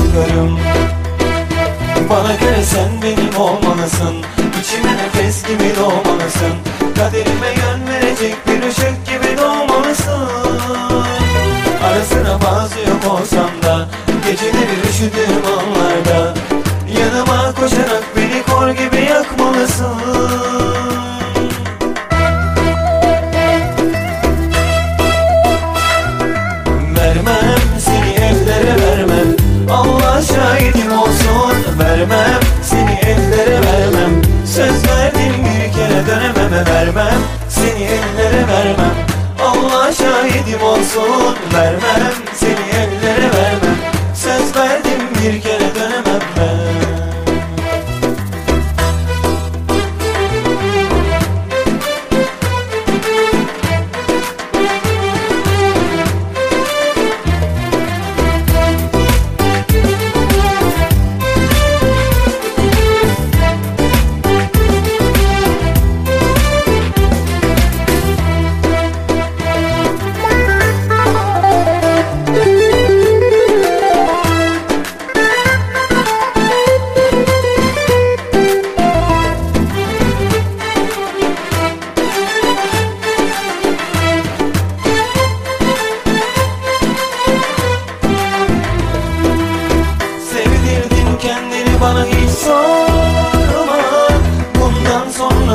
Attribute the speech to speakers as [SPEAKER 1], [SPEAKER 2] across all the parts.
[SPEAKER 1] çıkarım Bana göre sen benim olmalısın. İçime nefes gibi doğmalısın Kaderime yön verecek bir ışık gibi doğmalısın Ara sıra bazı yok olsam da Geceleri üşüdüğüm anlarda Yanıma koşarak beni kor gibi yakmalısın. Vermem. Allah şahidim olsun Vermem. Seni ellere vermem. Söz verdim bir kere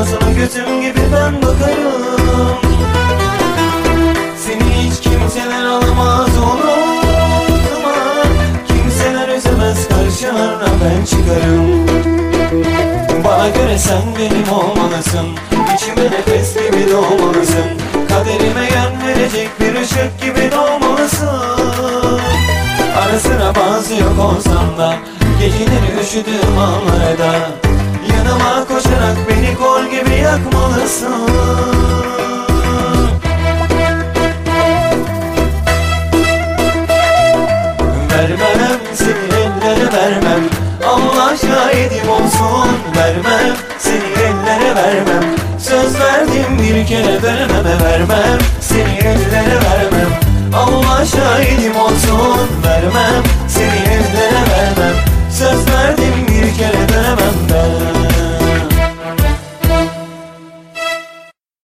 [SPEAKER 1] Sonrasını gözüm gibi ben bakarım. Seni hiç kimseler alamaz unutma Kimseler üzemez karşılarına ben çıkarım. Bana göre sen benim olmalısın. İçime nefes gibi doğmalısın. Kaderime yön verecek bir ışık gibi doğmalısın. Ara sıra bazı yok olsam da Geceleri üşüdüğüm anlarda Yanıma koşarak beni kor gibi yakmalısın. Vermem seni ellere vermem. Allah şahidim olsun. Vermem seni ellere vermem. Söz verdim bir kere dönememe vermem Seni ellere vermem Allah şahidim olsun Vermem